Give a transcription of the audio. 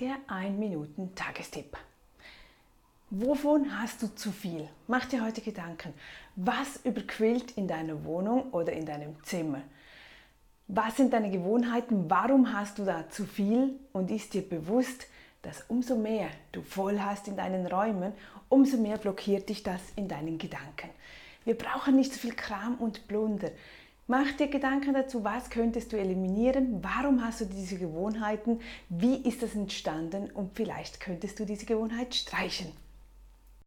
Der 1 Minuten Tagestipp. Wovon hast du zu viel? Mach dir heute Gedanken. Was überquillt in deiner Wohnung oder in deinem Zimmer? Was sind deine Gewohnheiten? Warum hast du da zu viel? Und ist dir bewusst, dass umso mehr du voll hast in deinen Räumen, umso mehr blockiert dich das in deinen Gedanken. Wir brauchen nicht so viel Kram und Plunder. Mach dir Gedanken dazu, was könntest du eliminieren, warum hast du diese Gewohnheiten, wie ist das entstanden? Und vielleicht könntest du diese Gewohnheit streichen.